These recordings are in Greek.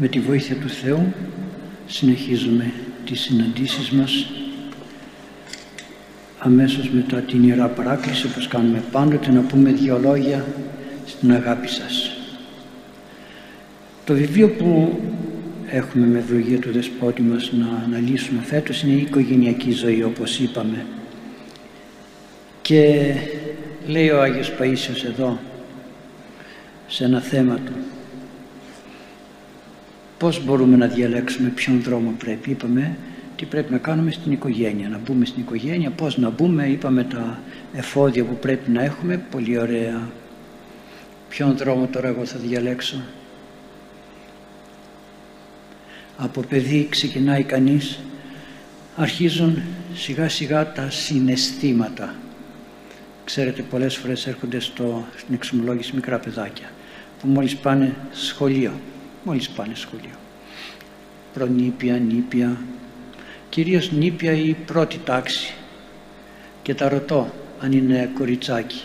Με τη βοήθεια του Θεού συνεχίζουμε τις συναντήσεις μας αμέσως μετά την Ιερά Παράκληση όπως κάνουμε πάντοτε να πούμε δύο λόγια στην αγάπη σας. Το βιβλίο που έχουμε με ευλογία του Δεσπότη μας να αναλύσουμε φέτος είναι η οικογενειακή ζωή όπως είπαμε και λέει ο Άγιος Παΐσιος εδώ σε ένα θέμα του πώς μπορούμε να διαλέξουμε ποιον δρόμο πρέπει είπαμε τι πρέπει να κάνουμε στην οικογένεια. Να μπούμε στην οικογένεια πώς να μπούμε είπαμε τα εφόδια που πρέπει να έχουμε. Πολύ ωραία. Ποιον δρόμο τώρα εγώ θα διαλέξω; Από παιδί ξεκινάει κανείς. Αρχίζουν σιγά σιγά τα συναισθήματα. Ξέρετε πολλές φορές έρχονται στο, στην εξομολόγηση μικρά παιδάκια που μόλις πάνε σχολείο μόλις πάνε σχολείο. Προνήπια, νήπια. Κυρίως νήπια ή πρώτη τάξη. Και τα ρωτώ αν είναι κοριτσάκι.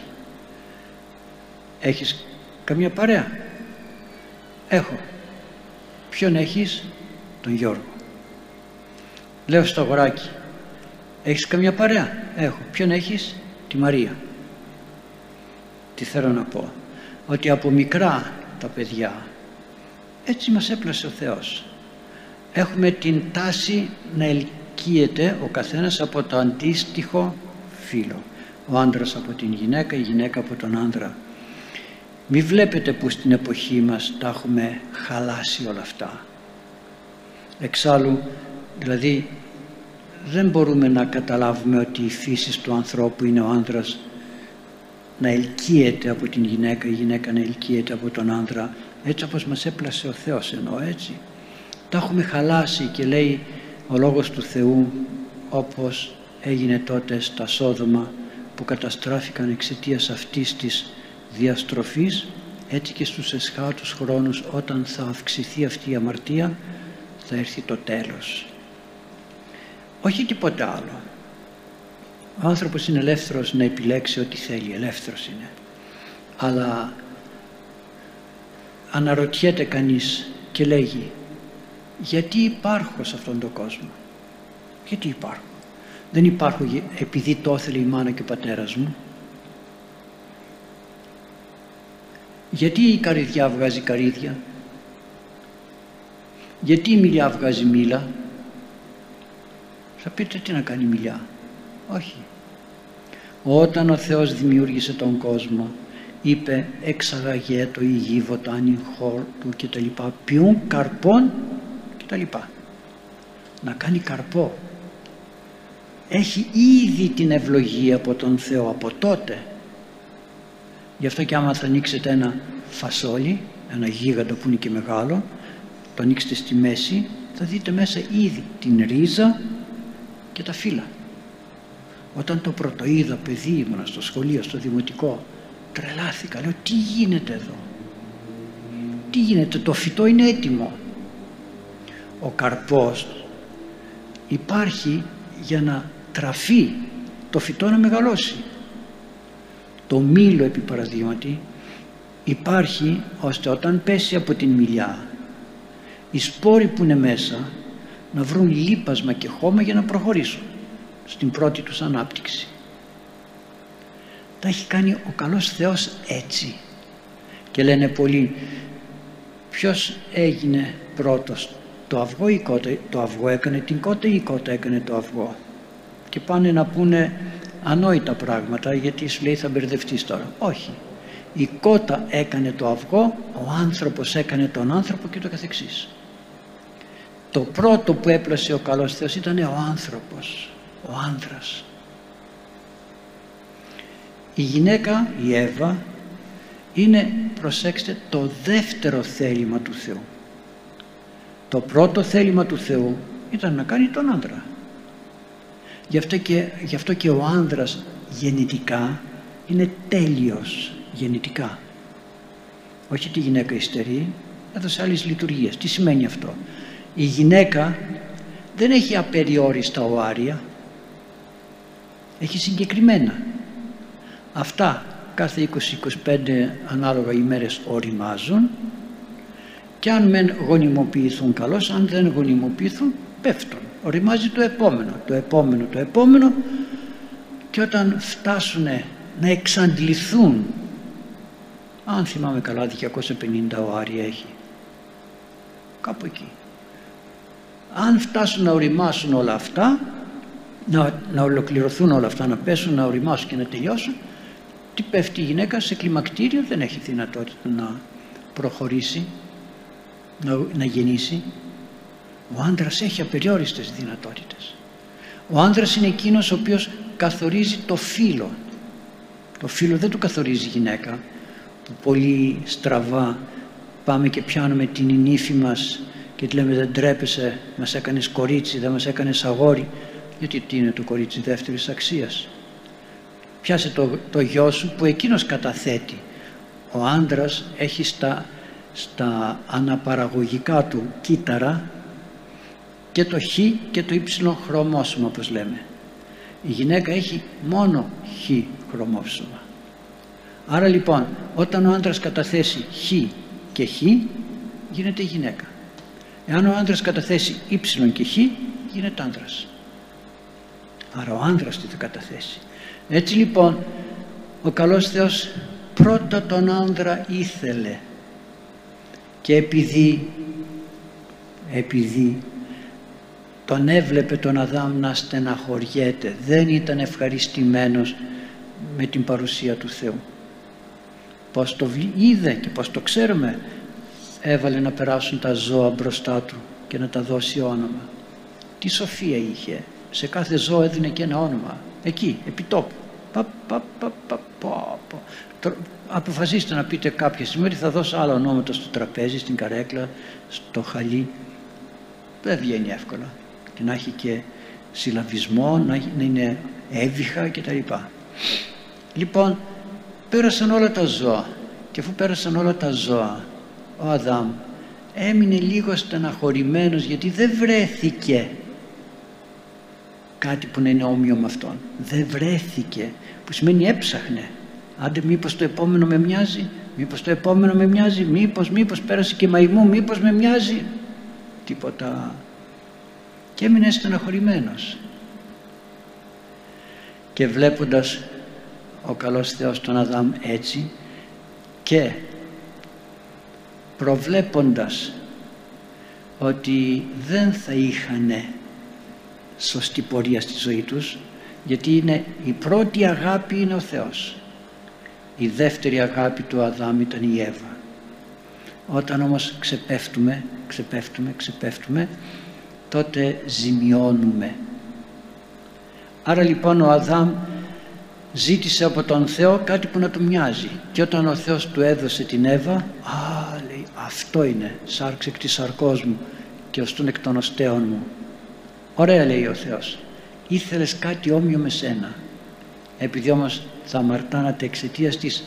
Έχεις καμία παρέα; Έχω. Ποιον έχεις; Τον Γιώργο. Λέω στο αγοράκι. Έχεις καμία παρέα; Έχω. Ποιον έχεις; Τη Μαρία. Τι θέλω να πω. Ότι από μικρά τα παιδιά έτσι μας έπλασε ο Θεός. Έχουμε την τάση να ελκύεται ο καθένας από το αντίστοιχο φίλο ο άντρας από την γυναίκα, η γυναίκα από τον άντρα μη βλέπετε που στην εποχή μας τα έχουμε χαλάσει όλα αυτά. Εξάλλου δηλαδή δεν μπορούμε να καταλάβουμε ότι η φύση του ανθρώπου είναι ο άντρας να ελκύεται από την γυναίκα, η γυναίκα να ελκύεται από τον άντρα έτσι όπως μας έπλασε ο Θεός εννοώ έτσι τα έχουμε χαλάσει και λέει ο Λόγος του Θεού όπως έγινε τότε στα Σόδομα που καταστράφηκαν εξαιτίας αυτής της διαστροφής έτσι και στους εσχάτους χρόνους όταν θα αυξηθεί αυτή η αμαρτία θα έρθει το τέλος. Όχι τίποτα άλλο. Ο άνθρωπος είναι ελεύθερος να επιλέξει ό,τι θέλει ελεύθερος είναι. Αλλά αναρωτιέται κανείς και λέγει γιατί υπάρχω σε αυτόν τον κόσμο; Γιατί υπάρχω; Δεν υπάρχω επειδή το ήθελε η μάνα και ο πατέρας μου γιατί η καρδιά βγάζει καρύδια; Γιατί η μιλιά βγάζει μήλα; Θα πείτε τι να κάνει μιλιά; Όχι όταν ο Θεός δημιούργησε τον κόσμο είπε εξαγαγέ το η γη βοτάνι χώρ του και τα λοιπά. Ποιούν καρπών και τα λοιπά. Να κάνει καρπό. Έχει ήδη την ευλογία από τον Θεό από τότε. Γι' αυτό και άμα θα ανοίξετε ένα φασόλι ένα γίγαντο που είναι και μεγάλο το ανοίξετε στη μέση θα δείτε μέσα ήδη την ρίζα και τα φύλλα. Όταν το πρωτοείδα παιδί ήμουνα στο σχολείο, στο δημοτικό τρελάθηκα, λέω τι γίνεται εδώ; Τι γίνεται, το φυτό είναι έτοιμο ο καρπός υπάρχει για να τραφεί. Το φυτό να μεγαλώσει. Το μήλο επί παραδείγματι υπάρχει ώστε όταν πέσει από την μιλιά οι σπόροι που είναι μέσα να βρουν λίπασμα και χώμα για να προχωρήσουν στην πρώτη τους ανάπτυξη. Τα έχει κάνει ο καλός Θεός έτσι. Και λένε πολλοί ποιος έγινε πρώτος το αυγό ή η κότα, το αυγό έκανε την κότα ή η κότα έκανε το αυγό; Και πάνε να πούνε ανόητα πράγματα γιατί σου λέει θα μπερδευτείς τώρα. Όχι. Η κότα έκανε το αυγό, ο άνθρωπος έκανε τον άνθρωπο και το καθεξής. Το πρώτο που έπλασε ο καλός Θεός ήταν ο άνθρωπος, ο άνδρας. Η γυναίκα, η Εύα, είναι, προσέξτε, το δεύτερο θέλημα του Θεού. Το πρώτο θέλημα του Θεού ήταν να κάνει τον άνδρα. Γι' αυτό και, γι αυτό και ο άνδρας γεννητικά είναι τέλειος γεννητικά. Όχι τη γυναίκα υστερεί, έδωσε άλλες λειτουργίες. Τι σημαίνει αυτό; Η γυναίκα δεν έχει απεριόριστα οάρια έχει συγκεκριμένα αυτά κάθε 20-25 ανάλογα ημέρες οριμάζουν και αν μεν γονιμοποιηθούν καλώς αν δεν γονιμοποιηθούν πέφτουν. Οριμάζει το επόμενο το επόμενο το επόμενο και όταν φτάσουν να εξαντληθούν αν θυμάμαι καλά 250 ο Άρη έχει κάπου εκεί. Αν φτάσουν να οριμάσουν όλα αυτά να, να ολοκληρωθούν όλα αυτά να πέσουν να οριμάσουν και να τελειώσουν τι πέφτει η γυναίκα σε κλιμακτήριο δεν έχει δυνατότητα να προχωρήσει να, να γεννήσει. Ο άντρας έχει απεριόριστες δυνατότητες. Ο άντρας είναι εκείνος ο οποίος καθορίζει το φύλλο. Το φύλλο δεν το καθορίζει η γυναίκα. Που πολύ στραβά πάμε και πιάνουμε την νύφη μας και τη λέμε δεν τρέπεσαι, μας έκανες κορίτσι, δεν μας έκανες αγόρι γιατί τι είναι το κορίτσι δεύτερης αξίας; Πιάσε το, το γιο σου που εκείνος καταθέτει. Ο άντρας έχει στα, στα αναπαραγωγικά του κύτταρα και το χ και το ύψιλο χρωμόσωμα όπως λέμε. Η γυναίκα έχει μόνο χ χρωμόσωμα. Άρα λοιπόν όταν ο άντρας καταθέσει χ και χ γίνεται γυναίκα. Εάν ο άντρας καταθέσει ύψιλον και χ γίνεται άντρας. Άρα ο άντρας τι θα καταθέσει; Έτσι λοιπόν ο καλός Θεός πρώτα τον άντρα ήθελε. Και επειδή επειδή τον έβλεπε τον Αδάμ να στεναχωριέται δεν ήταν ευχαριστημένος με την παρουσία του Θεού. Πως το είδε και πως το ξέρουμε. Έβαλε να περάσουν τα ζώα μπροστά του και να τα δώσει όνομα. Τι σοφία είχε. Σε κάθε ζώο έδινε και ένα όνομα εκεί, επί τόπου πα, πα, πα, πα, πα, πα. αποφασίστε να πείτε κάποια στιγμή ότι θα δώσω άλλα ονόματα στο τραπέζι, στην καρέκλα, στο χαλί δεν βγαίνει εύκολα και να έχει και συλλαβισμό, να είναι έβυχα κτλ. Λοιπόν, πέρασαν όλα τα ζώα και αφού πέρασαν όλα τα ζώα ο Αδάμ έμεινε λίγο στεναχωρημένος γιατί δεν βρέθηκε κάτι που να είναι όμοιο με αυτόν. Δεν βρέθηκε που σημαίνει έψαχνε. Άντε μήπως το επόμενο με μοιάζει μήπως το επόμενο με μοιάζει μήπως, μήπως πέρασε και μαϊμού μήπως με μοιάζει. Τίποτα. Και έμεινε στεναχωρημένος. Και βλέποντας ο καλός Θεός τον Αδάμ έτσι και προβλέποντας ότι δεν θα είχαν σωστή πορεία στη ζωή τους γιατί είναι η πρώτη αγάπη είναι ο Θεός. Η δεύτερη αγάπη του Αδάμ ήταν η Εύα. Όταν όμως ξεπέφτουμε ξεπέφτουμε, ξεπέφτουμε τότε ζημιώνουμε. Άρα λοιπόν ο Αδάμ ζήτησε από τον Θεό κάτι που να του μοιάζει. Και όταν ο Θεός του έδωσε την Εύα α λέει αυτό είναι. Σάρξ εκ της σαρκός μου και ως τον εκ των οστέων μου ωραία λέει ο Θεός. Ήθελες κάτι όμοιο με σένα. Επειδή όμως θα αμαρτάνατε εξαιτίας της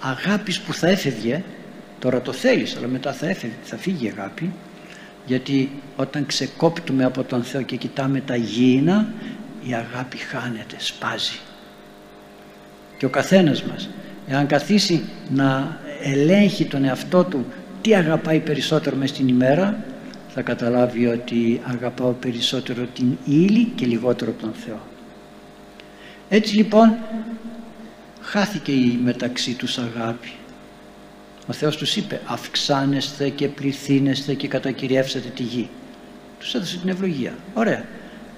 αγάπης που θα έφευγε τώρα το θέλεις αλλά μετά θα, έφευγε, θα φύγει η αγάπη. Γιατί όταν ξεκόπτουμε από τον Θεό και κοιτάμε τα γήινα η αγάπη χάνεται, σπάζει. Και ο καθένας μας εάν καθίσει να ελέγχει τον εαυτό του τι αγαπάει περισσότερο μες στην ημέρα θα καταλάβει ότι αγαπάω περισσότερο την ύλη και λιγότερο τον Θεό. Έτσι λοιπόν χάθηκε η μεταξύ τους αγάπη. Ο Θεός τους είπε αυξάνεστε και πληθύνεστε και κατακυριεύσετε τη γη τους έδωσε την ευλογία. Ωραία.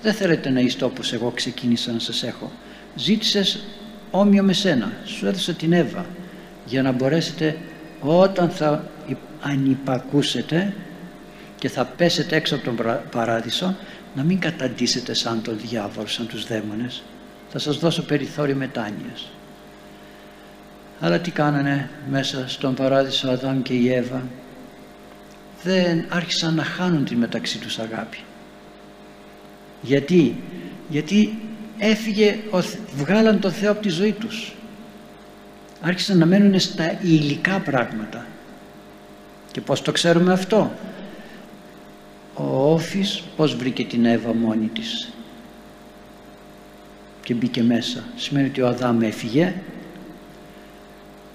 Δεν θέλετε να είστε όπως εγώ ξεκίνησα να σας έχω. Ζήτησες όμοιο με σένα. Σου έδωσα την Εύα για να μπορέσετε όταν θα ανυπακούσετε και θα πέσετε έξω από τον παράδεισο να μην καταντήσετε σαν τον διάβολο, σαν τους δαίμονες. Θα σας δώσω περιθώριο μετάνοιας. Αλλά τι κάνανε μέσα στον παράδεισο Αδάμ και η Εύα; Δεν άρχισαν να χάνουν τη μεταξύ τους αγάπη. Γιατί; Γιατί έφυγε, βγάλαν το Θεό από τη ζωή τους. Άρχισαν να μένουν στα υλικά πράγματα. Και πως το ξέρουμε αυτό; Ο Όφης πως βρήκε την Εύα μόνη της; Και μπήκε μέσα. Σημαίνει ότι ο Αδάμ έφυγε.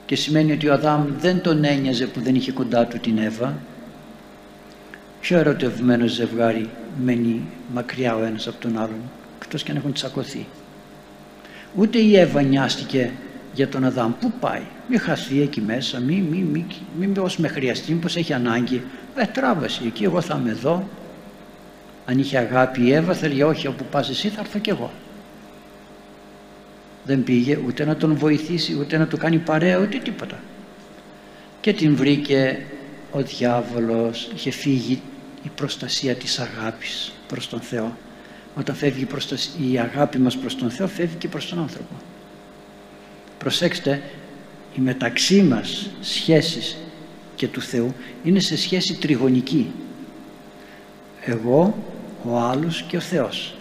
Και σημαίνει ότι ο Αδάμ δεν τον ένοιαζε που δεν είχε κοντά του την Εύα. Ποιο ερωτευμένο ζευγάρι μένει μακριά ο ένας από τον άλλον, εκτός και αν έχουν τσακωθεί. Ούτε η Εύα νοιάστηκε για τον Αδάμ. Πού πάει, μη χαθεί εκεί μέσα, μη, μη, μη, μη, μη με χρειαστεί, μήπως έχει ανάγκη. Ε, τράβασε εκεί, εγώ θα είμαι εδώ. Αν είχε αγάπη η Εύα, θέλει όχι, όπου πας εσύ θα έρθω κι εγώ. Δεν πήγε ούτε να τον βοηθήσει, ούτε να του κάνει παρέα, ούτε τίποτα. Και την βρήκε ο διάβολος, είχε φύγει η προστασία της αγάπης προς τον Θεό. Όταν φεύγει η αγάπη μας προς τον Θεό, φεύγει και προς τον άνθρωπο. Προσέξτε, η μεταξύ μας σχέσεις και του Θεού είναι σε σχέση τριγωνική. Εγώ, ο άλλος και ο Θεός.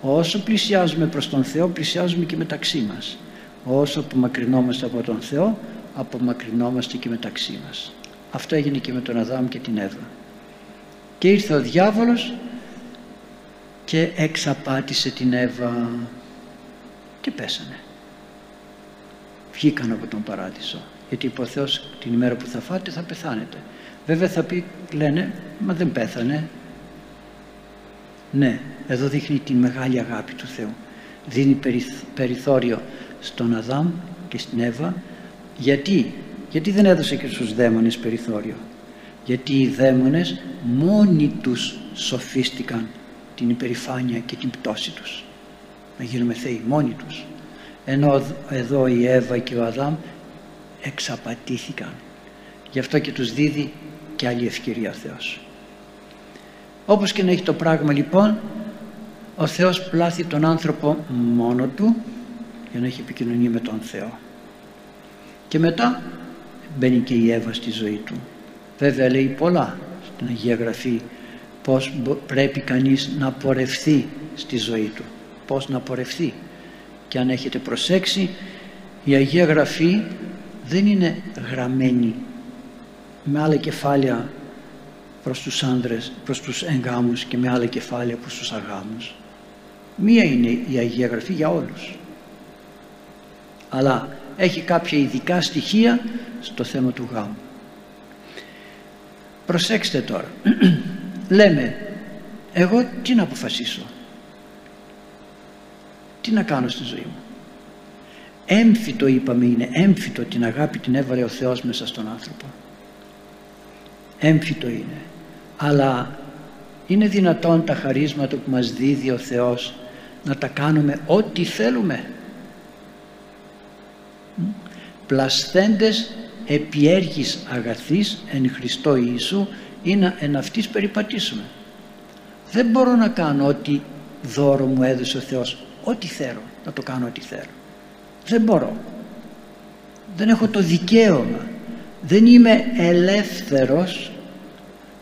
Όσο πλησιάζουμε προς τον Θεό, πλησιάζουμε και μεταξύ μας. Όσο απομακρυνόμαστε από τον Θεό, απομακρυνόμαστε και μεταξύ μας. Αυτό έγινε και με τον Αδάμ και την Εύα. Και ήρθε ο διάβολος και εξαπάτησε την Εύα και πέσανε. Βγήκαν από τον παράδεισο. Γιατί είπε ο Θεός την ημέρα που θα φάτε θα πεθάνετε. Βέβαια θα πει, λένε, μα δεν πέθανε. Ναι, εδώ δείχνει τη μεγάλη αγάπη του Θεού. Δίνει περιθώριο στον Αδάμ και στην Εύα. Γιατί, γιατί δεν έδωσε και στους δαίμονες περιθώριο. Γιατί οι δαίμονες μόνοι τους σοφίστηκαν την υπερηφάνεια και την πτώση τους. Να γίνουμε θεοί μόνοι τους. Ενώ εδώ η Εύα και ο Αδάμ εξαπατήθηκαν. Γι' αυτό και τους δίδει και άλλη ευκαιρία ο Θεός. Όπως και να έχει το πράγμα λοιπόν, ο Θεός πλάθει τον άνθρωπο μόνο του για να έχει επικοινωνία με τον Θεό. Και μετά μπαίνει και η Εύα στη ζωή του. Βέβαια λέει πολλά στην Αγία Γραφή πώς πρέπει κανείς να πορευθεί στη ζωή του. Πώς να πορευθεί. Και αν έχετε προσέξει η Αγία Γραφή δεν είναι γραμμένη με άλλα κεφάλαια προς τους άντρες, προς τους εγγάμους και με άλλα κεφάλαια προς τους αγάμους. Μία είναι η Αγία Γραφή για όλους. Αλλά έχει κάποια ειδικά στοιχεία στο θέμα του γάμου. Προσέξτε τώρα. Λέμε, εγώ τι να αποφασίσω. Τι να κάνω στη ζωή μου; Έμφυτο είπαμε είναι, έμφυτο την αγάπη την έβαλε ο Θεός μέσα στον άνθρωπο. Έμφυτο είναι. Αλλά είναι δυνατόν τα χαρίσματα που μας δίδει ο Θεός να τα κάνουμε ό,τι θέλουμε; Πλασθέντες επιέργης αγαθής εν Χριστώ Ιησού είναι εν αυτής περιπατήσουμε. Δεν μπορώ να κάνω ό,τι δώρο μου έδωσε ο Θεός. Ό,τι θέλω, να το κάνω ό,τι θέλω. Δεν μπορώ. Δεν έχω το δικαίωμα. Δεν είμαι ελεύθερος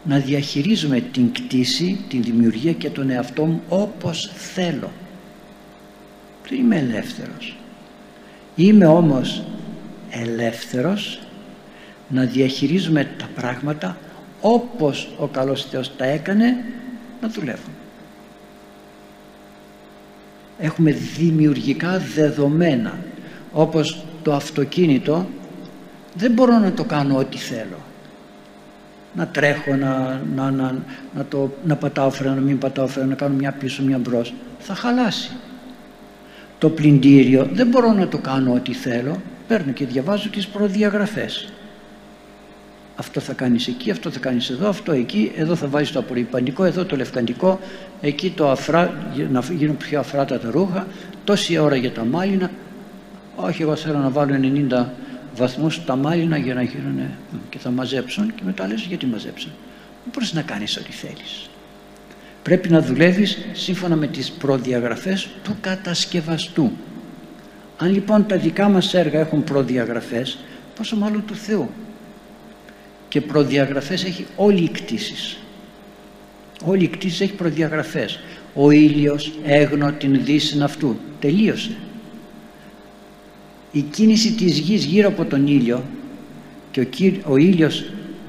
να διαχειρίζουμε την κτήση, την δημιουργία και τον εαυτό μου όπως θέλω. Δεν είμαι ελεύθερος. Είμαι όμως ελεύθερος να διαχειρίζουμε τα πράγματα όπως ο καλός Θεός τα έκανε να δουλεύουν. Έχουμε δημιουργικά δεδομένα όπως το αυτοκίνητο δεν μπορώ να το κάνω ό,τι θέλω να τρέχω, να, να, να, να, το, να πατάω φρένα, να μην πατάω φρένα, να κάνω μια πίσω, μια μπρος. Θα χαλάσει. Το πλυντήριο δεν μπορώ να το κάνω ό,τι θέλω. Παίρνω και διαβάζω τις προδιαγραφές. Αυτό θα κάνεις εκεί, αυτό θα κάνεις εδώ, αυτό εκεί, εδώ θα βάζεις το απορριπαντικό, εδώ το λευκαντικό, εκεί το αφρά, να γίνουν πιο αφράτα τα ρούχα, τόση ώρα για τα μάλινα. Όχι, εγώ θέλω να βάλω 90 βαθμούς τα μάλινα για να γίνουν και θα μαζέψουν και μετά λες γιατί μαζέψουν. Δεν μπορείς να κάνεις ό,τι θέλεις. Πρέπει να δουλεύεις σύμφωνα με τις προδιαγραφές του κατασκευαστού. Αν λοιπόν τα δικά μας έργα έχουν προδιαγραφές, πόσο μάλλον του Θεού. Και προδιαγραφές έχει όλη η κτήση. Όλη η κτήση έχει προδιαγραφές. Ο ήλιος έγνω την δύση αυτού. Τελείωσε η κίνηση της γης γύρω από τον ήλιο και ο, ο ήλιος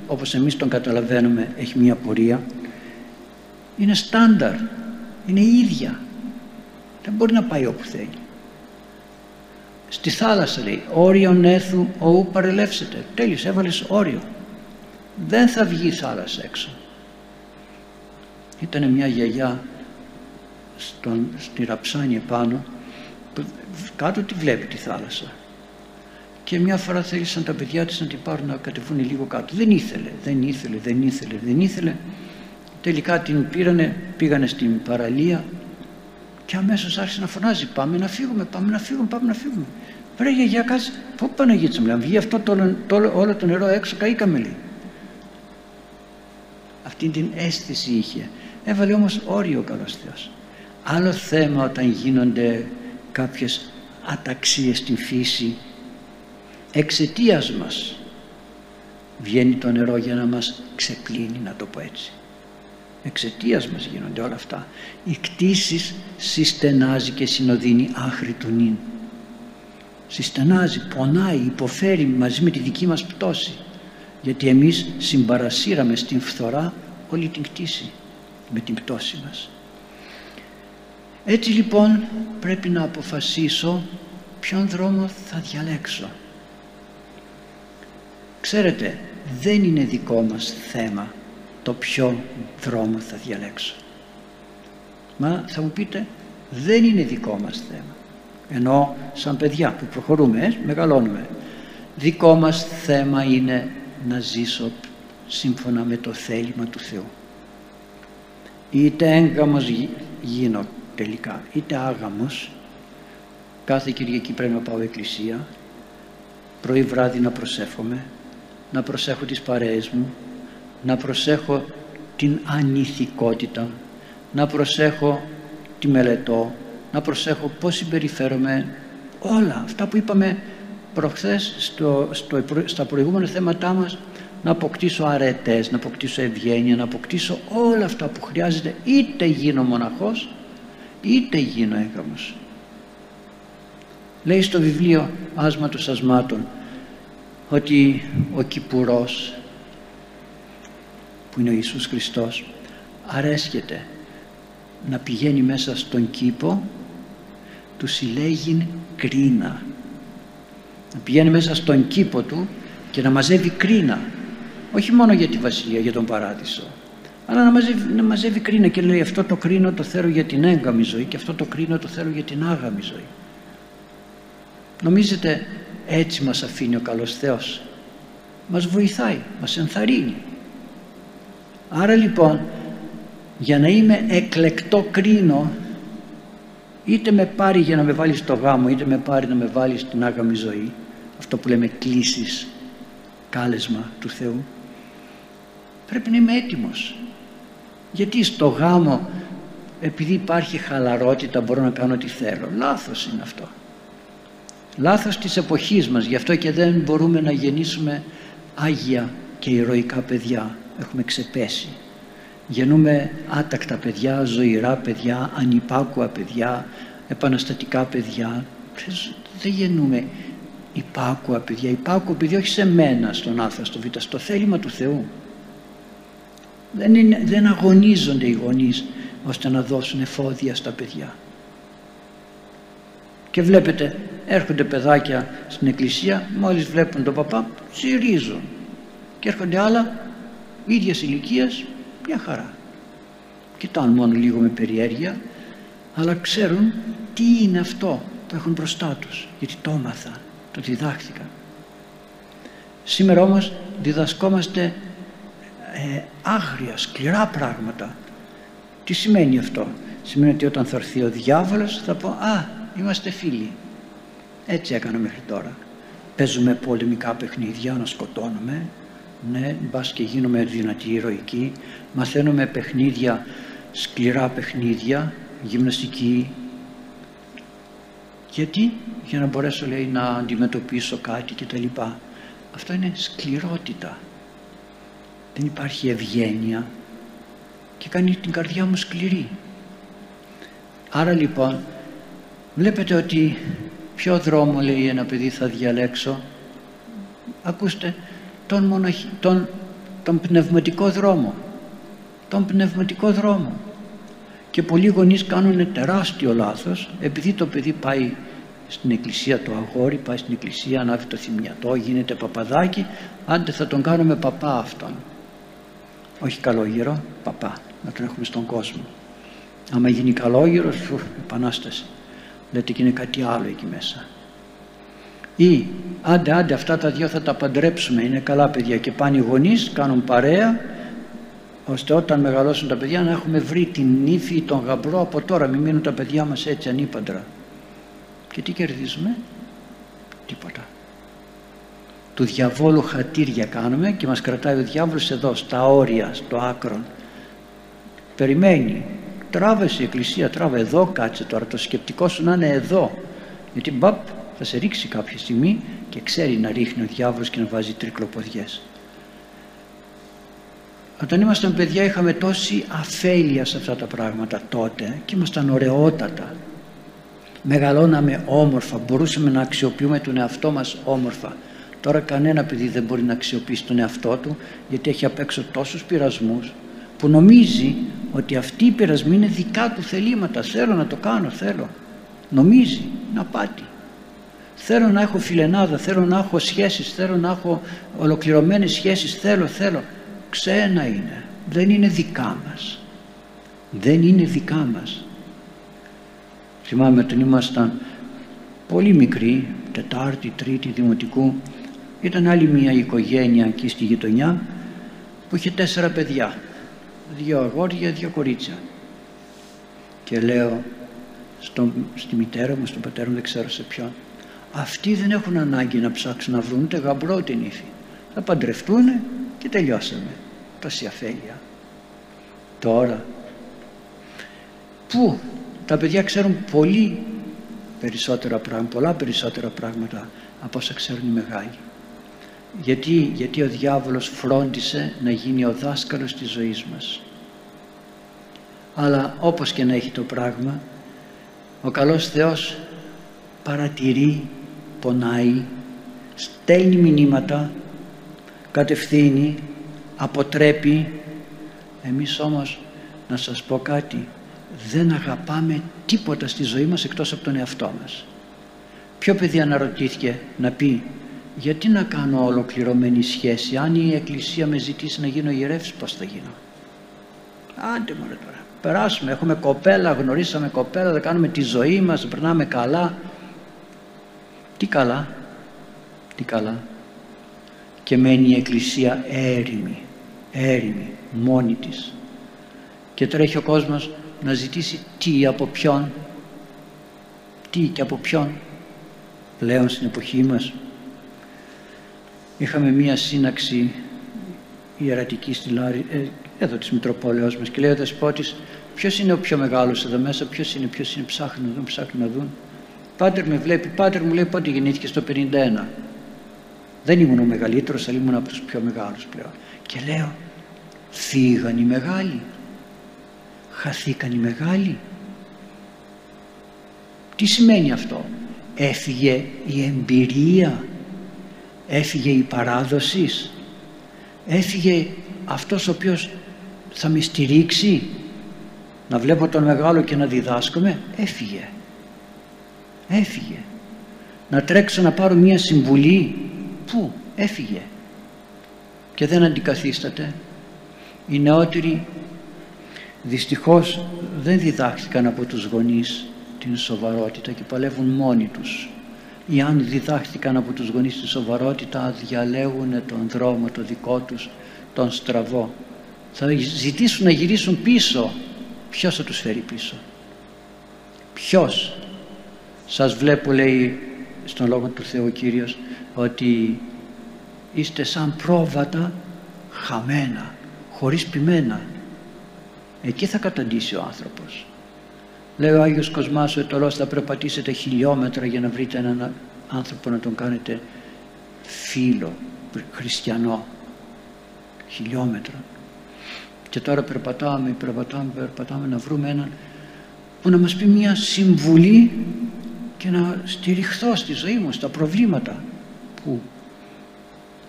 όπως εμείς τον καταλαβαίνουμε έχει μια πορεία είναι στάνταρ, είναι ίδια δεν μπορεί να πάει όπου θέλει στη θάλασσα λέει όριον έθου ου παρελεύσετε τέλειωσε έβαλες όριο δεν θα βγεις η θάλασσα έξω. Ήταν μια γιαγιά στον, στη Ραψάνη επάνω κάτω τη βλέπει τη θάλασσα. Και μια φορά θέλησαν τα παιδιά της να την πάρουν να κατεβούν λίγο κάτω. Δεν ήθελε, δεν ήθελε, δεν ήθελε, δεν ήθελε. Τελικά την πήρανε, πήγανε στην παραλία και αμέσως άρχισε να φωνάζει πάμε να φύγουμε, πάμε να φύγουμε, πάμε να φύγουμε Βρε γιαγιά κάτσε, πού Παναγίτσα μου, αν βγει αυτό το, το, όλο το νερό έξω καήκαμε λέει. Αυτή την αίσθηση είχε. Έβαλε όμως όριο ο καλός Θεός. Άλλο θέμα όταν γίνονται κάποιες αταξίες στην φύση. Εξαιτίας μας βγαίνει το νερό για να μας ξεπλύνει να το πω έτσι. Εξαιτίας μας γίνονται όλα αυτά. Οι κτίσεις συστενάζει και συνοδύνει άχρη του νυν. Συστενάζει, πονάει, υποφέρει μαζί με τη δική μας πτώση γιατί εμείς συμπαρασύραμε στην φθορά όλη την κτήση με την πτώση μας. Έτσι λοιπόν πρέπει να αποφασίσω ποιον δρόμο θα διαλέξω. Ξέρετε δεν είναι δικό μας θέμα το ποιο δρόμο θα διαλέξω. Μα θα μου πείτε δεν είναι δικό μας θέμα. Ενώ σαν παιδιά που προχωρούμε, ε, μεγαλώνουμε. Δικό μας θέμα είναι να ζήσω σύμφωνα με το θέλημα του Θεού. Είτε έγκαμος γίνω τελικά, είτε άγαμος, κάθε Κυριακή πρέπει να πάω εκκλησία, πρωί βράδυ να προσεύχομαι, να προσέχω τις παρέες μου, να προσέχω την ανηθικότητα, να προσέχω τη μελετώ, να προσέχω πώς συμπεριφέρομαι όλα αυτά που είπαμε προχθές στο, στο, στα προηγούμενα θέματά μας να αποκτήσω αρετές, να αποκτήσω ευγένεια, να αποκτήσω όλα αυτά που χρειάζεται είτε γίνω μοναχός είτε γίνω έγγαμος. Λέει στο βιβλίο Άσματος Ασμάτων ότι ο Κυπουρός που είναι ο Ιησούς Χριστός αρέσκεται να πηγαίνει μέσα στον κήπο του συλλέγει κρίνα να πηγαίνει μέσα στον κήπο του και να μαζεύει κρίνα. Όχι μόνο για τη βασιλεία, για τον παράδεισο αλλά να μαζεύει, να μαζεύει κρίνα και λέει αυτό το κρίνο το θέλω για την έγκαμη ζωή και αυτό το κρίνο το θέλω για την άγαμη ζωή νομίζετε έτσι μας αφήνει ο καλός Θεός. Μας βοηθάει, μας ενθαρρύνει άρα λοιπόν για να είμαι εκλεκτό κρίνο είτε με πάρει για να με βάλεις στο γάμο είτε με πάρει να με βάλεις στην άγαμη ζωή αυτό που λέμε κλήσεις κάλεσμα του Θεού πρέπει να είμαι έτοιμος. Γιατί στο γάμο επειδή υπάρχει χαλαρότητα μπορώ να κάνω ό,τι θέλω. Λάθος είναι αυτό. Λάθος της εποχής μας. Γι' αυτό και δεν μπορούμε να γεννήσουμε άγια και ηρωικά παιδιά. Έχουμε ξεπέσει γεννούμε άτακτα παιδιά, ζωηρά παιδιά, ανυπάκουα παιδιά, επαναστατικά παιδιά. Δεν γεννούμε υπάκουα παιδιά. Υπάκουα παιδιά όχι σε μένα, στον Α, στο Β, στο θέλημα του Θεού. Δεν, είναι, δεν αγωνίζονται οι γονείς ώστε να δώσουν εφόδια στα παιδιά. Και βλέπετε, έρχονται παιδάκια στην εκκλησία, μόλις βλέπουν τον παπά, τσιρίζουν. Και έρχονται άλλα, ίδιας ηλικίας, μια χαρά. Κοιτάνε μόνο λίγο με περιέργεια, αλλά ξέρουν τι είναι αυτό που έχουν μπροστά τους, γιατί το έμαθα, το διδάχθηκα. Σήμερα όμως διδασκόμαστε ε, άγρια, σκληρά πράγματα. Τι σημαίνει αυτό; Σημαίνει ότι όταν θα έρθει ο διάβολος θα πω «Α, είμαστε φίλοι». Έτσι έκανα μέχρι τώρα. Παίζουμε πολεμικά παιχνίδια, να σκοτώνουμε, ναι, μπας και γίνομαι δυνατή ηρωική, μαθαίνουμε παιχνίδια, σκληρά παιχνίδια, γυμναστική. Γιατί, για να μπορέσω λέει να αντιμετωπίσω κάτι κτλ. Αυτό είναι σκληρότητα. Δεν υπάρχει ευγένεια και κάνει την καρδιά μου σκληρή. Άρα λοιπόν βλέπετε ότι ποιο δρόμο λέει ένα παιδί θα διαλέξω. Ακούστε, τον, μοναχ... τον, τον πνευματικό δρόμο τον πνευματικό δρόμο και πολλοί γονείς κάνουν τεράστιο λάθος επειδή το παιδί πάει στην εκκλησία το αγόρι πάει στην εκκλησία ανάβει το θυμιατό γίνεται παπαδάκι άντε θα τον κάνουμε παπά αυτόν όχι καλό γύρο παπά να τον έχουμε στον κόσμο. Άμα γίνει καλόγερος, επανάσταση. Λέτε και είναι κάτι άλλο εκεί μέσα. Ή άντε άντε αυτά τα δυο θα τα παντρέψουμε, είναι καλά παιδιά και πάνε οι γονείς, κάνουν παρέα ώστε όταν μεγαλώσουν τα παιδιά να έχουμε βρει την ύφη ή τον γαμπρό από τώρα, μην μείνουν τα παιδιά μας έτσι ανήπαντρα. Και τι κερδίζουμε, τίποτα. Του διαβόλου χατήρια κάνουμε και μας κρατάει ο διάβολος εδώ, στα όρια, στο άκρο. Περιμένει, τράβεσαι η εκκλησία, τράβε εδώ κάτσε τώρα, το σκεπτικό σου να είναι εδώ. Γιατί μπαπ, θα σε ρίξει κάποια στιγμή και ξέρει να ρίχνει ο διάβολος και να βάζει τρικλοποδιές. Όταν ήμασταν παιδιά είχαμε τόση αφέλεια σε αυτά τα πράγματα τότε και ήμασταν ωραιότατα. Μεγαλώναμε όμορφα, μπορούσαμε να αξιοποιούμε τον εαυτό μας όμορφα. Τώρα κανένα παιδί δεν μπορεί να αξιοποιήσει τον εαυτό του γιατί έχει απ' έξω τόσους πειρασμούς που νομίζει ότι αυτοί οι πειρασμοί είναι δικά του θελήματα. Θέλω να το κάνω, θέλω. Νομίζει, να πάτη. Θέλω να έχω φιλενάδα, θέλω να έχω σχέσεις, θέλω να έχω ολοκληρωμένες σχέσεις, θέλω, θέλω. Ξένα είναι. Δεν είναι δικά μας. Δεν είναι δικά μας. Θυμάμαι όταν ήμασταν πολύ μικροί Τετάρτη, Τρίτη, Δημοτικού ήταν άλλη μια οικογένεια εκεί στη γειτονιά που είχε τέσσερα παιδιά. Δύο αγόρια, δύο κορίτσια. Και λέω στο, στη μητέρα μου, στον πατέρα μου δεν ξέρω σε ποιον αυτοί δεν έχουν ανάγκη να ψάξουν να βρουν ούτε γαμπρό την ύφη θα παντρευτούν και τελειώσαμε τόση αφέλεια τώρα που τα παιδιά ξέρουν πολύ περισσότερα πράγματα, πολλά περισσότερα πράγματα από όσα ξέρουν οι μεγάλοι. Γιατί, γιατί ο διάβολος φρόντισε να γίνει ο δάσκαλος της ζωής μας. Αλλά όπως και να έχει το πράγμα, ο καλός Θεός παρατηρεί, πονάει, στέλνει μηνύματα, κατευθύνει αποτρέπει. Εμείς όμως να σας πω κάτι δεν αγαπάμε τίποτα στη ζωή μας εκτός από τον εαυτό μας. Ποιο παιδί αναρωτήθηκε να πει γιατί να κάνω ολοκληρωμένη σχέση αν η εκκλησία με ζητήσει να γίνω ιερεύς πως θα γίνω; Άντε μωρέ τώρα περάσουμε έχουμε κοπέλα γνωρίσαμε κοπέλα θα κάνουμε τη ζωή μας περνάμε καλά τι καλά τι καλά. Και μένει η εκκλησία έρημη έρημη, μόνη της. Και τρέχει ο κόσμος να ζητήσει τι από ποιον τι και από ποιον πλέον στην εποχή μας. Είχαμε μία σύναξη ιερατική στη Λάρη, ε, εδώ της Μητροπόλεως μας και λέει ο Δεσπότης ποιος είναι ο πιο μεγάλος εδώ μέσα, ποιος είναι, ποιος είναι, ψάχνουν να δουν, ψάχνουν να δουν. Πάτερ με βλέπει, πάτερ μου λέει πότε γεννήθηκες στο 51. Δεν ήμουν ο μεγαλύτερος, αλλά ήμουν από τους πιο μεγάλους πλέον. Και λέω, φύγαν οι μεγάλοι, χαθήκαν οι μεγάλοι. Τι σημαίνει αυτό, έφυγε η εμπειρία, έφυγε η παράδοσης, έφυγε αυτός ο οποίος θα με στηρίξει, να βλέπω τον μεγάλο και να διδάσκομαι, έφυγε. Έφυγε. Να τρέξω να πάρω μία συμβουλή, πού, έφυγε και δεν αντικαθίσταται. Οι νεότεροι δυστυχώς δεν διδάχθηκαν από τους γονείς την σοβαρότητα και παλεύουν μόνοι τους. Ή αν διδάχθηκαν από τους γονείς την σοβαρότητα διαλέγουν τον δρόμο το δικό τους, τον στραβό. Θα ζητήσουν να γυρίσουν πίσω. Ποιος θα τους φέρει πίσω; Ποιος; Σας βλέπω λέει στον Λόγο του Θεού Κύριος ότι είστε σαν πρόβατα χαμένα, χωρίς πιμένα. Εκεί θα καταντήσει ο άνθρωπος. Λέει ο Άγιος Κοσμάς ο Ετωλός θα περπατήσετε χιλιόμετρα για να βρείτε έναν άνθρωπο να τον κάνετε φίλο, χριστιανό. Χιλιόμετρα. Και τώρα περπατάμε, περπατάμε, περπατάμε να βρούμε έναν που να μας πει μια συμβουλή και να στηριχθώ στη ζωή μου, στα προβλήματα που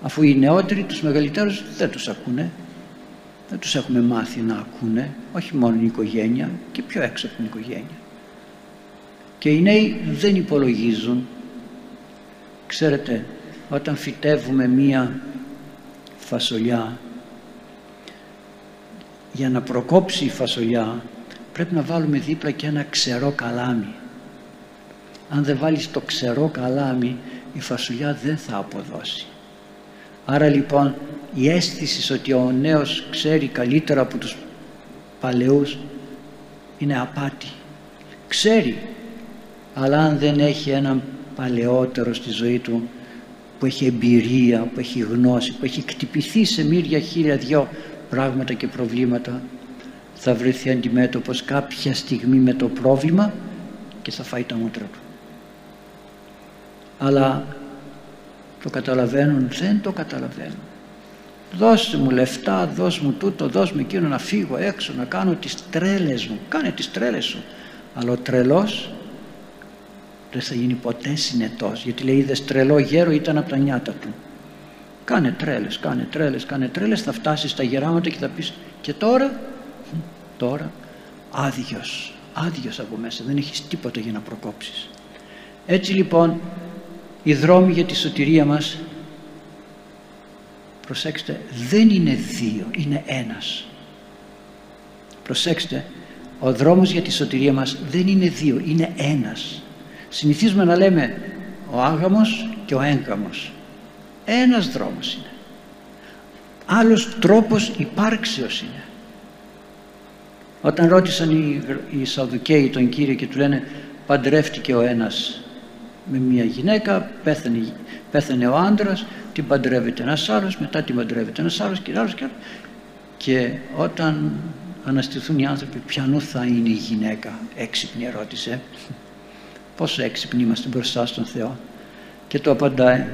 αφού οι νεότεροι τους μεγαλύτερους δεν τους ακούνε. Δεν τους έχουμε μάθει να ακούνε όχι μόνο η οικογένεια και πιο έξω από την οικογένεια. Και οι νέοι δεν υπολογίζουν. Ξέρετε όταν φυτεύουμε μία φασολιά για να προκόψει η φασολιά πρέπει να βάλουμε δίπλα και ένα ξερό καλάμι. Αν δεν βάλεις το ξερό καλάμι η φασουλιά δεν θα αποδώσει. Άρα λοιπόν η αίσθηση ότι ο νέος ξέρει καλύτερα από τους παλαιούς είναι απάτη. Ξέρει, αλλά αν δεν έχει έναν παλαιότερο στη ζωή του που έχει εμπειρία, που έχει γνώση, που έχει κτυπηθεί σε μύρια χίλια δυο πράγματα και προβλήματα θα βρεθεί αντιμέτωπος κάποια στιγμή με το πρόβλημα και θα φάει τα μούτρα του. Αλλά το καταλαβαίνουν, δεν το καταλαβαίνουν. Δώσε μου λεφτά, δώσε μου τούτο, δώσε μου εκείνο να φύγω έξω, να κάνω τις τρέλες μου. Κάνε τις τρέλες σου. Αλλά ο τρελός δεν θα γίνει ποτέ συνετός γιατί λέει είδες τρελό γέρο ήταν από τα νιάτα του κάνε τρέλες, κάνε τρέλες, κάνε τρέλες θα φτάσεις στα γεράματα και θα πεις και τώρα τώρα άδειος άδειος από μέσα δεν έχεις τίποτα για να προκόψεις έτσι λοιπόν οι δρόμοι για τη σωτηρία μας προσέξτε δεν είναι δύο είναι ένας. Προσέξτε ο δρόμος για τη σωτηρία μας δεν είναι δύο είναι ένας. Συνηθίζουμε να λέμε ο άγαμος και ο έγκαμος. Ένας δρόμος είναι. Άλλος τρόπος υπάρξεως είναι. Όταν ρώτησαν οι, οι Σαδουκαίοι τον Κύριο και του λένε παντρεύτηκε ο ένας με μια γυναίκα, πέθανε, πέθανε ο άντρας, την παντρεύεται ένας άλλος, μετά την παντρεύεται ένας άλλος και άλλος και άλλος. Και όταν αναστηθούν οι άνθρωποι, ποιανού θα είναι η γυναίκα, έξυπνη ερώτησε. Πόσο έξυπνοι είμαστε μπροστά στον Θεό. Και το απαντάει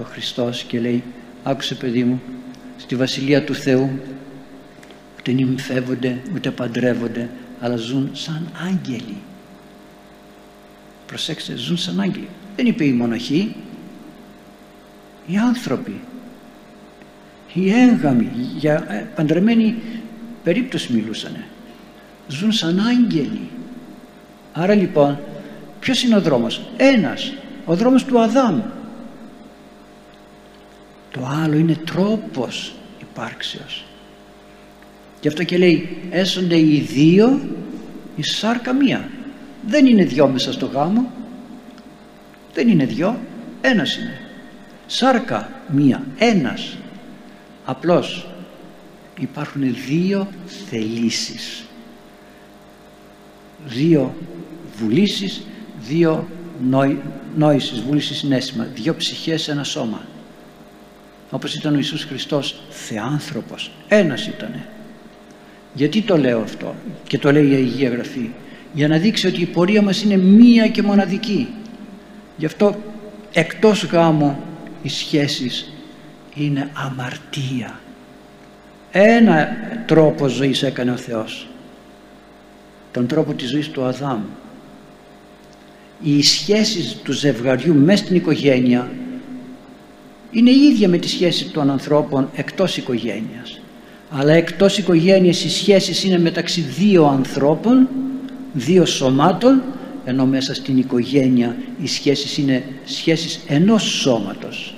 ο Χριστός και λέει άκουσε παιδί μου στη Βασιλεία του Θεού ούτε νυμφεύονται ούτε παντρεύονται αλλά ζουν σαν άγγελοι προσέξτε ζουν σαν άγγελοι δεν είπε οι μοναχοί οι άνθρωποι οι έγγαμοι για ε, παντρεμένη περίπτωση μιλούσανε ζουν σαν άγγελοι άρα λοιπόν Ποιος είναι ο δρόμος; Ένας. Ο δρόμος του Αδάμ. Το άλλο είναι τρόπος υπάρξεως. Γι' αυτό και λέει έσονται οι δύο η σάρκα μία. Δεν είναι δυο μέσα στο γάμο. Δεν είναι δυο. Ένας είναι. Σάρκα μία. Ένας. Απλώς υπάρχουν δύο θελήσεις. Δύο βουλήσεις δύο νόη, νόησης, βούληση, συνέστημα, δύο ψυχές, ένα σώμα. Όπως ήταν ο Ιησούς Χριστός, θεάνθρωπος, ένας ήτανε. Γιατί το λέω αυτό και το λέει η Αγία Γραφή; Για να δείξει ότι η πορεία μας είναι μία και μοναδική. Γι' αυτό εκτός γάμου οι σχέσεις είναι αμαρτία. Ένα τρόπο ζωής έκανε ο Θεός. Τον τρόπο της ζωής του Αδάμ οι σχέσεις του ζευγαριού μέσα στην οικογένεια είναι ίδια με τις σχέσεις των ανθρώπων εκτός οικογένειας αλλά εκτός οικογένειας οι σχέσεις είναι μεταξύ δύο ανθρώπων δύο σωμάτων ενώ μέσα στην οικογένεια οι σχέσεις είναι σχέσεις ενός σώματος.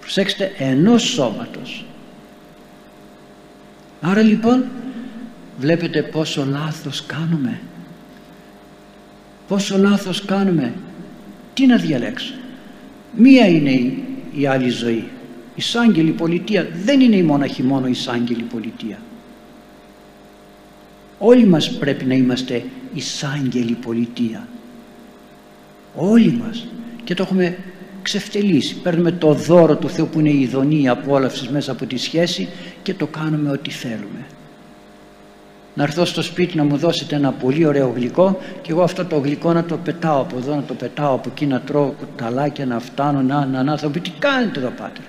Προσέξτε ενός σώματος. Άρα λοιπόν βλέπετε πόσο λάθος κάνουμε. Πόσο λάθος κάνουμε. Τι να διαλέξω. Μία είναι η, η άλλη ζωή. Η σάγγελη πολιτεία δεν είναι η μόναχη μόνο η σάγγελη πολιτεία. Όλοι μας πρέπει να είμαστε η σάγγελη πολιτεία. Όλοι μας. Και το έχουμε ξεφτελίσει. Παίρνουμε το δώρο του Θεού που είναι η ειδονία απόλαυσης μέσα από τη σχέση και το κάνουμε ό,τι θέλουμε. Να έρθω στο σπίτι να μου δώσετε ένα πολύ ωραίο γλυκό και εγώ αυτό το γλυκό να το πετάω από εδώ, να το πετάω από εκεί, να τρώω κουταλάκια, να φτάνω, να, να, να, θα πει τι κάνετε εδώ πάτερ;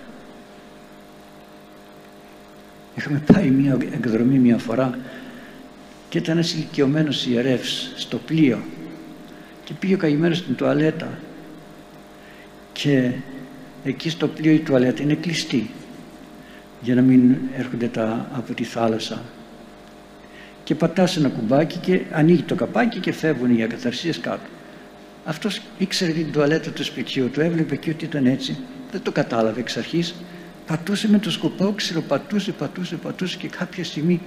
Είχαμε πάει μια εκδρομή μια φορά και ήταν ένας ηλικιωμένος ιερεύς στο πλοίο. Και πήγε ο καημένος στην τουαλέτα. Και εκεί στο πλοίο η τουαλέτα είναι κλειστή για να μην έρχονται τα από τη θάλασσα. Και πατάς ένα κουμπάκι και ανοίγει το καπάκι και φεύγουν οι ακαθαρσίες κάτω. Αυτός ήξερε την τουαλέτα του σπιτιού του, έβλεπε και ότι ήταν έτσι, δεν το κατάλαβε εξ αρχής, πατούσε με το σκοπό, πατούσε, πατούσε, πατούσε και κάποια στιγμή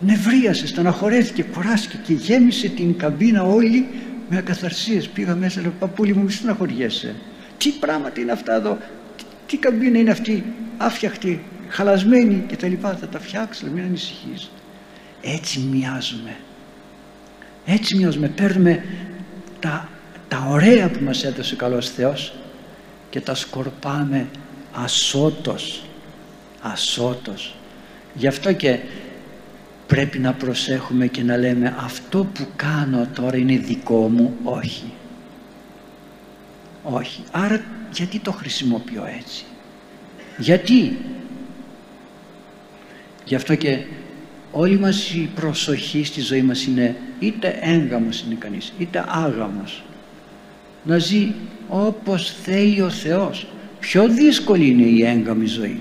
νευρίασε, στεναχωρέθηκε, κουράστηκε και γέμισε την καμπίνα όλη με ακαθαρσίες. Πήγα μέσα, λέω παππούλη μου μη στεναχωριέσαι. Τι πράγματα είναι αυτά εδώ, τι, τι καμπίνα είναι αυτή, άφιαχτη, χαλασμένη και τα λοιπά. Θα τα φτιάξω, μην ανησυχείς. Έτσι μοιάζουμε. Έτσι μοιάζουμε. Παίρνουμε τα, τα ωραία που μας έδωσε ο καλός Θεός και τα σκορπάμε ασώτος. Ασώτος. Γι' αυτό και πρέπει να προσέχουμε και να λέμε αυτό που κάνω τώρα είναι δικό μου. Όχι. Όχι. Άρα γιατί το χρησιμοποιώ έτσι; Γιατί; Γι' αυτό και όλη μας η προσοχή στη ζωή μας είναι είτε έγγαμος είναι κανείς είτε άγαμος να ζει όπως θέλει ο Θεός πιο δύσκολη είναι η έγκαμη ζωή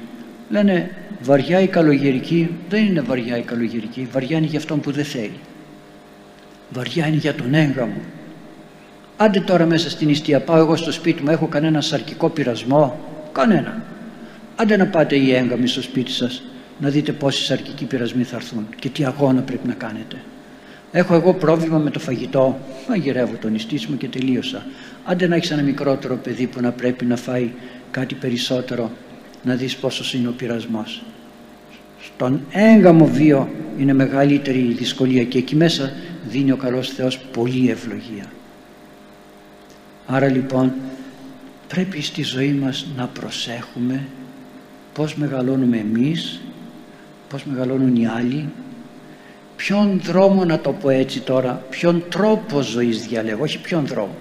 λένε βαριά η καλογερική δεν είναι βαριά η καλογερική βαριά είναι για αυτόν που δεν θέλει. Βαριά είναι για τον έγκαμο άντε τώρα μέσα στην ιστία πάω εγώ στο σπίτι μου έχω κανένα σαρκικό πειρασμό; Κανένα. Άντε να πάτε οι έγκαμοι στο σπίτι σας να δείτε πόσοι σαρκικοί πειρασμοί θα έρθουν και τι αγώνα πρέπει να κάνετε. Έχω εγώ πρόβλημα με το φαγητό, μαγειρεύω τον νηστή μου και τελείωσα. Άντε να έχεις ένα μικρότερο παιδί που να πρέπει να φάει κάτι περισσότερο, να δεις πόσο είναι ο πειρασμός. Στον έγκαμο βίο είναι μεγαλύτερη η δυσκολία και εκεί μέσα δίνει ο καλός Θεός πολύ ευλογία. Άρα λοιπόν πρέπει στη ζωή μας να προσέχουμε πώς μεγαλώνουμε εμείς πώς μεγαλώνουν οι άλλοι ποιον δρόμο να το πω έτσι τώρα ποιον τρόπο ζωής διαλέγω όχι ποιον δρόμο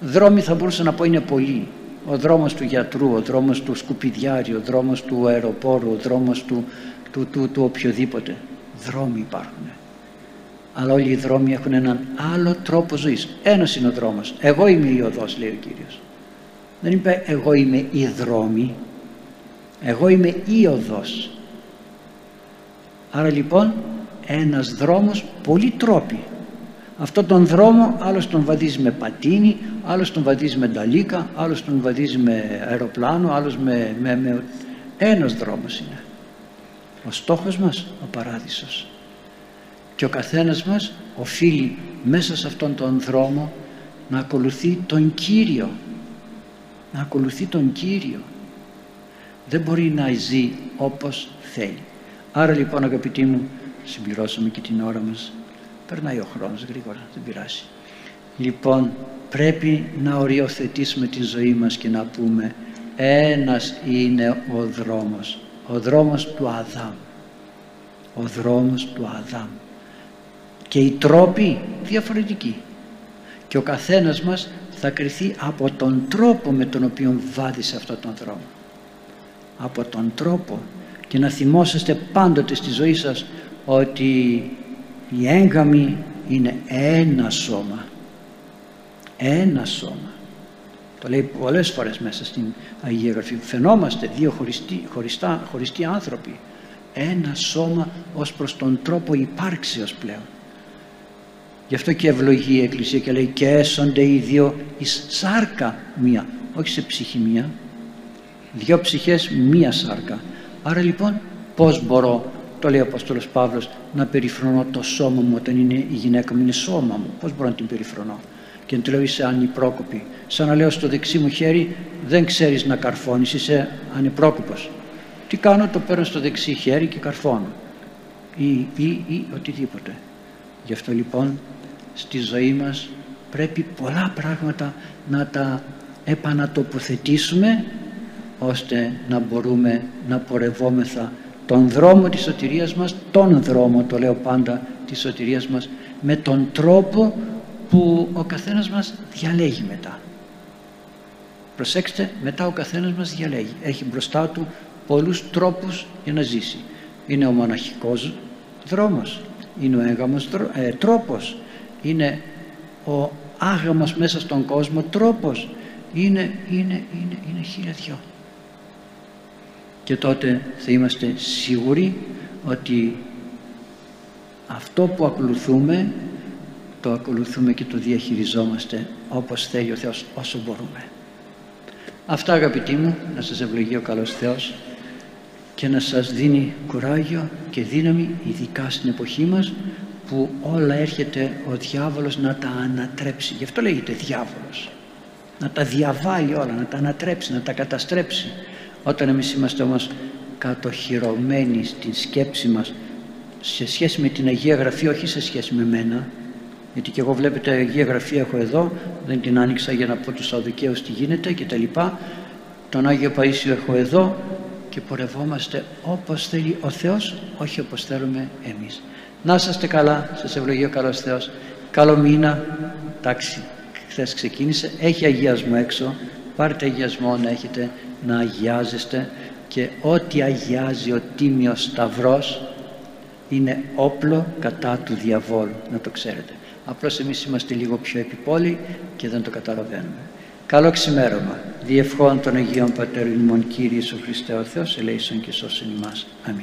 δρόμοι θα μπορούσα να πω είναι πολλοί ο δρόμος του γιατρού, ο δρόμος του σκουπιδιάριου, ο δρόμος του αεροπόρου, ο δρόμος του, του, του, του οποιοδήποτε. Δρόμοι υπάρχουν. Αλλά όλοι οι δρόμοι έχουν έναν άλλο τρόπο ζωής. Ένας είναι ο δρόμος. Εγώ είμαι η οδός, λέει ο Κύριος. Δεν είπε εγώ είμαι η δρόμη. Εγώ είμαι η οδός. Άρα λοιπόν ένας δρόμος πολύ τρόποι. Αυτό τον δρόμο άλλος τον βαδίζει με πατίνι, άλλος τον βαδίζει με νταλίκα, άλλος τον βαδίζει με αεροπλάνο, άλλος με, με, με... Ένας δρόμος είναι. Ο στόχος μας ο παράδεισος. Και ο καθένας μας οφείλει μέσα σε αυτόν τον δρόμο να ακολουθεί τον Κύριο. Να ακολουθεί τον Κύριο. Δεν μπορεί να ζει όπως θέλει. Άρα λοιπόν αγαπητοί μου συμπληρώσαμε και την ώρα μας. Περνάει ο χρόνος γρήγορα, δεν πειράσει. Λοιπόν πρέπει να οριοθετήσουμε τη ζωή μας και να πούμε ένας είναι ο δρόμος. Ο δρόμος του Αδάμ. Ο δρόμος του Αδάμ. Και οι τρόποι διαφορετικοί. Και ο καθένας μας θα κριθεί από τον τρόπο με τον οποίο βάδισε αυτόν τον δρόμο. Από τον τρόπο και να θυμόσαστε πάντοτε στη ζωή σας ότι η έγκαμη είναι ένα σώμα. Ένα σώμα. Το λέει πολλές φορές μέσα στην Αγία Γραφή φαινόμαστε δύο χωριστοί, χωριστά, χωριστοί άνθρωποι. Ένα σώμα ως προς τον τρόπο υπάρξεως πλέον. Γι' αυτό και ευλογεί η Εκκλησία και λέει και έσονται οι δύο εις σάρκα μία όχι σε ψυχή μία. Δύο ψυχές μία σάρκα. Άρα λοιπόν πώς μπορώ, το λέει ο Απόστολος Παύλος, να περιφρονώ το σώμα μου όταν είναι η γυναίκα μου, είναι σώμα μου. Πώς μπορώ να την περιφρονώ; Και να του λέω είσαι ανυπρόκοπη. Σαν να λέω στο δεξί μου χέρι δεν ξέρεις να καρφώνεις, είσαι ανυπρόκοπος. Τι κάνω, το παίρνω στο δεξί χέρι και καρφώνω. Ή, ή, ή οτιδήποτε. Γι' αυτό λοιπόν στη ζωή μας πρέπει πολλά πράγματα να τα επανατοποθετήσουμε ώστε να μπορούμε να πορευόμεθα τον δρόμο της σωτηρίας μας, τον δρόμο το λέω πάντα της σωτηρίας μας με τον τρόπο που ο καθένας μας διαλέγει μετά. Προσέξτε, μετά ο καθένας μας διαλέγει. Έχει μπροστά του πολλούς τρόπους για να ζήσει. Είναι ο μοναχικός δρόμος, είναι ο έγαμος ε, τρόπος, είναι ο άγαμος μέσα στον κόσμο τρόπος, είναι, είναι, είναι, είναι χίλια δυο και τότε θα είμαστε σίγουροι ότι αυτό που ακολουθούμε το ακολουθούμε και το διαχειριζόμαστε όπως θέλει ο Θεός όσο μπορούμε. Αυτά αγαπητοί μου, να σας ευλογεί ο καλός Θεός και να σας δίνει κουράγιο και δύναμη ειδικά στην εποχή μας που όλα έρχεται ο διάβολος να τα ανατρέψει. Γι' αυτό λέγεται διάβολος. Να τα διαβάλει όλα, να τα ανατρέψει, να τα καταστρέψει όταν εμείς είμαστε όμως κατοχυρωμένοι στην σκέψη μας σε σχέση με την Αγία Γραφή όχι σε σχέση με μένα γιατί και εγώ βλέπετε Αγία Γραφή έχω εδώ δεν την άνοιξα για να πω τους Σαδουκαίους τι γίνεται και τα λοιπά. Τον Άγιο Παΐσιο έχω εδώ και πορευόμαστε όπως θέλει ο Θεός όχι όπως θέλουμε εμείς. Να είστε καλά, σας ευλογεί ο καλός Θεός. Καλό μήνα. Εντάξει χθες ξεκίνησε. Έχει αγιασμό έξω. Πάρτε αγιασμό να έχετε να αγιάζεστε και ό,τι αγιάζει ο Τίμιος Σταυρός είναι όπλο κατά του διαβόλου να το ξέρετε. Απλώς εμείς είμαστε λίγο πιο επιπόλοι και δεν το καταλαβαίνουμε. Καλό ξημέρωμα. Διευχών των Αγίων Πατέρων ημών Κύριε Ιησού Χριστέ ο Θεός ελέησον και σώσον ημάς. Αμήν